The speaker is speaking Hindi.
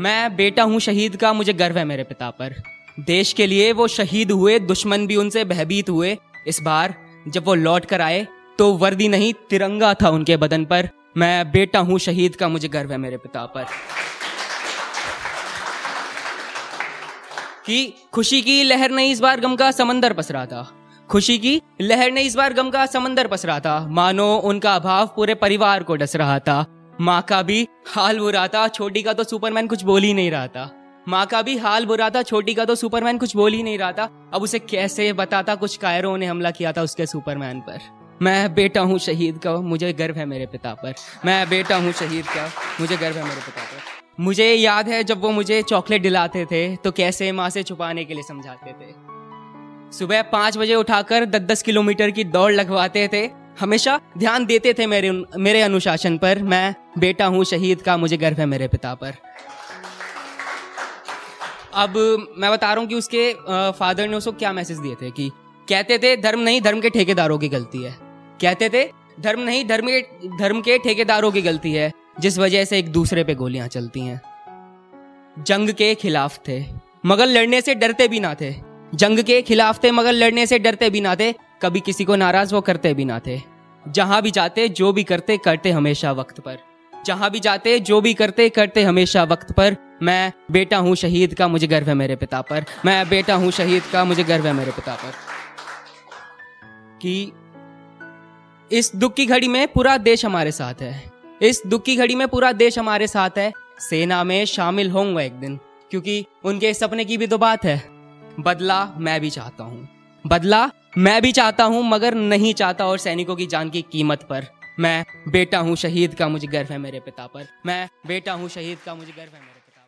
मैं बेटा हूँ शहीद का, मुझे गर्व है मेरे पिता पर। देश के लिए वो शहीद हुए, दुश्मन भी उनसे भयभीत हुए। इस बार जब वो लौट कर आए तो वर्दी नहीं, तिरंगा था उनके बदन पर। मैं बेटा हूँ शहीद का, मुझे गर्व है मेरे पिता पर। कि खुशी की लहर ने इस बार गम का समंदर पसरा था। खुशी की लहर ने इस बार गम का समंदर पसरा था। मानो उनका अभाव पूरे परिवार को डस रहा था। माँ का भी हाल बुरा था, छोटी का तो सुपरमैन कुछ बोल ही नहीं रहा था। माँ का भी हाल बुरा था, छोटी का तो सुपरमैन कुछ बोल ही नहीं रहा था। अब उसे कैसे बताता, कुछ कायरों ने हमला किया था उसके सुपरमैन पर। मैं बेटा हूँ शहीद का, मुझे गर्व है मेरे पिता पर। मैं बेटा हूँ शहीद का, मुझे गर्व है मेरे पिता पर। मुझे याद है जब वो मुझे चॉकलेट दिलाते थे तो कैसे माँ से छुपाने के लिए समझाते थे। सुबह पाँच बजे उठाकर दस दस किलोमीटर की दौड़ लगवाते थे हमेशा ध्यान देते थे मेरे मेरे अनुशासन पर। मैं बेटा हूँ, शहीद का मुझे गर्व है मेरे पिता पर। अब मैं बता रहा हूँ कि उसके फादर ने उसको क्या मैसेज दिए थे कि कहते थे, धर्म नहीं, धर्म के ठेकेदारों की गलती है। कहते थे, धर्म नहीं, धर्म के धर्म के ठेकेदारों की गलती है, जिस वजह से एक दूसरे पे गोलियाँ चलती हैं। जंग के खिलाफ थे, मगर लड़ने से डरते भी ना थे। जंग के खिलाफ थे, मगर लड़ने से डरते भी ना थे। कभी किसी को नाराज़ वो करते भी ना थे। जहाँ भी जाते, जो भी करते करते हमेशा वक्त पर। जहाँ भी जाते, जो भी करते करते हमेशा वक्त पर। मैं, बेटा हूँ शहीद का मुझे गर्व है मेरे पिता पर। मैं, बेटा हूँ शहीद का मुझे गर्व है मेरे पिता पर। कि इस दुख की घड़ी में पूरा देश हमारे साथ है। इस दुख की घड़ी में पूरा देश हमारे साथ है। सेना में शामिल होंगे एक दिन, क्योंकि उनके सपने की भी तो बात है। बदला मैं भी चाहता हूँ। बदला मैं भी चाहता हूँ, मगर नहीं चाहता और सैनिकों की जान की कीमत पर। मैं बेटा हूँ, शहीद का मुझे गर्व है मेरे पिता पर। मैं बेटा हूँ, शहीद का मुझे गर्व है मेरे